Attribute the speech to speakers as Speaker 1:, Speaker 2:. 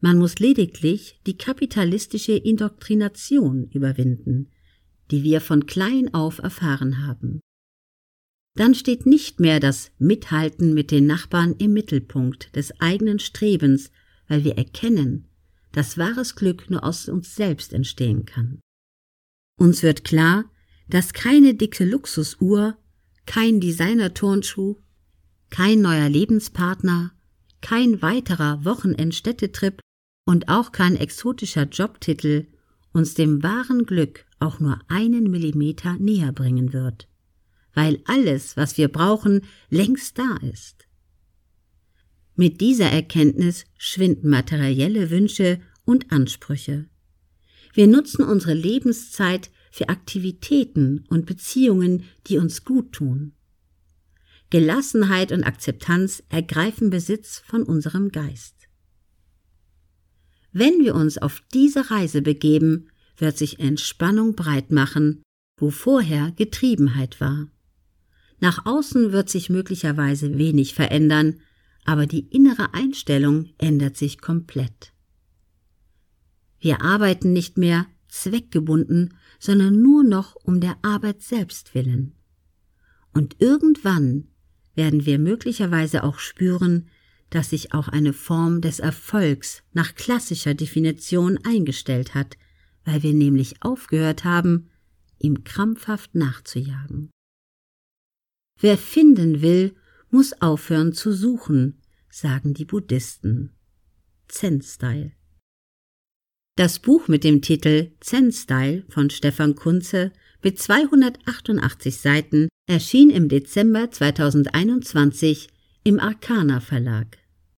Speaker 1: Man muss lediglich die kapitalistische Indoktrination überwinden, die wir von klein auf erfahren haben. Dann steht nicht mehr das Mithalten mit den Nachbarn im Mittelpunkt des eigenen Strebens, weil wir erkennen, dass wahres Glück nur aus uns selbst entstehen kann. Uns wird klar, dass keine dicke Luxusuhr, kein Designer-Turnschuh, kein neuer Lebenspartner, kein weiterer Wochenendstädtetrip und auch kein exotischer Jobtitel uns dem wahren Glück auch nur einen Millimeter näher bringen wird, weil alles, was wir brauchen, längst da ist. Mit dieser Erkenntnis schwinden materielle Wünsche und Ansprüche. Wir nutzen unsere Lebenszeit für Aktivitäten und Beziehungen, die uns gut tun. Gelassenheit und Akzeptanz ergreifen Besitz von unserem Geist. Wenn wir uns auf diese Reise begeben, wird sich Entspannung breit machen, wo vorher Getriebenheit war. Nach außen wird sich möglicherweise wenig verändern, aber die innere Einstellung ändert sich komplett. Wir arbeiten nicht mehr zweckgebunden, sondern nur noch um der Arbeit selbst willen. Und irgendwann werden wir möglicherweise auch spüren, dass sich auch eine Form des Erfolgs nach klassischer Definition eingestellt hat, weil wir nämlich aufgehört haben, ihm krampfhaft nachzujagen. Wer finden will, muss aufhören zu suchen, sagen die Buddhisten. Zen-Style. Das Buch mit dem Titel Zen-Style von Stefan Kunze mit 288 Seiten erschien im Dezember 2021 im Arcana Verlag.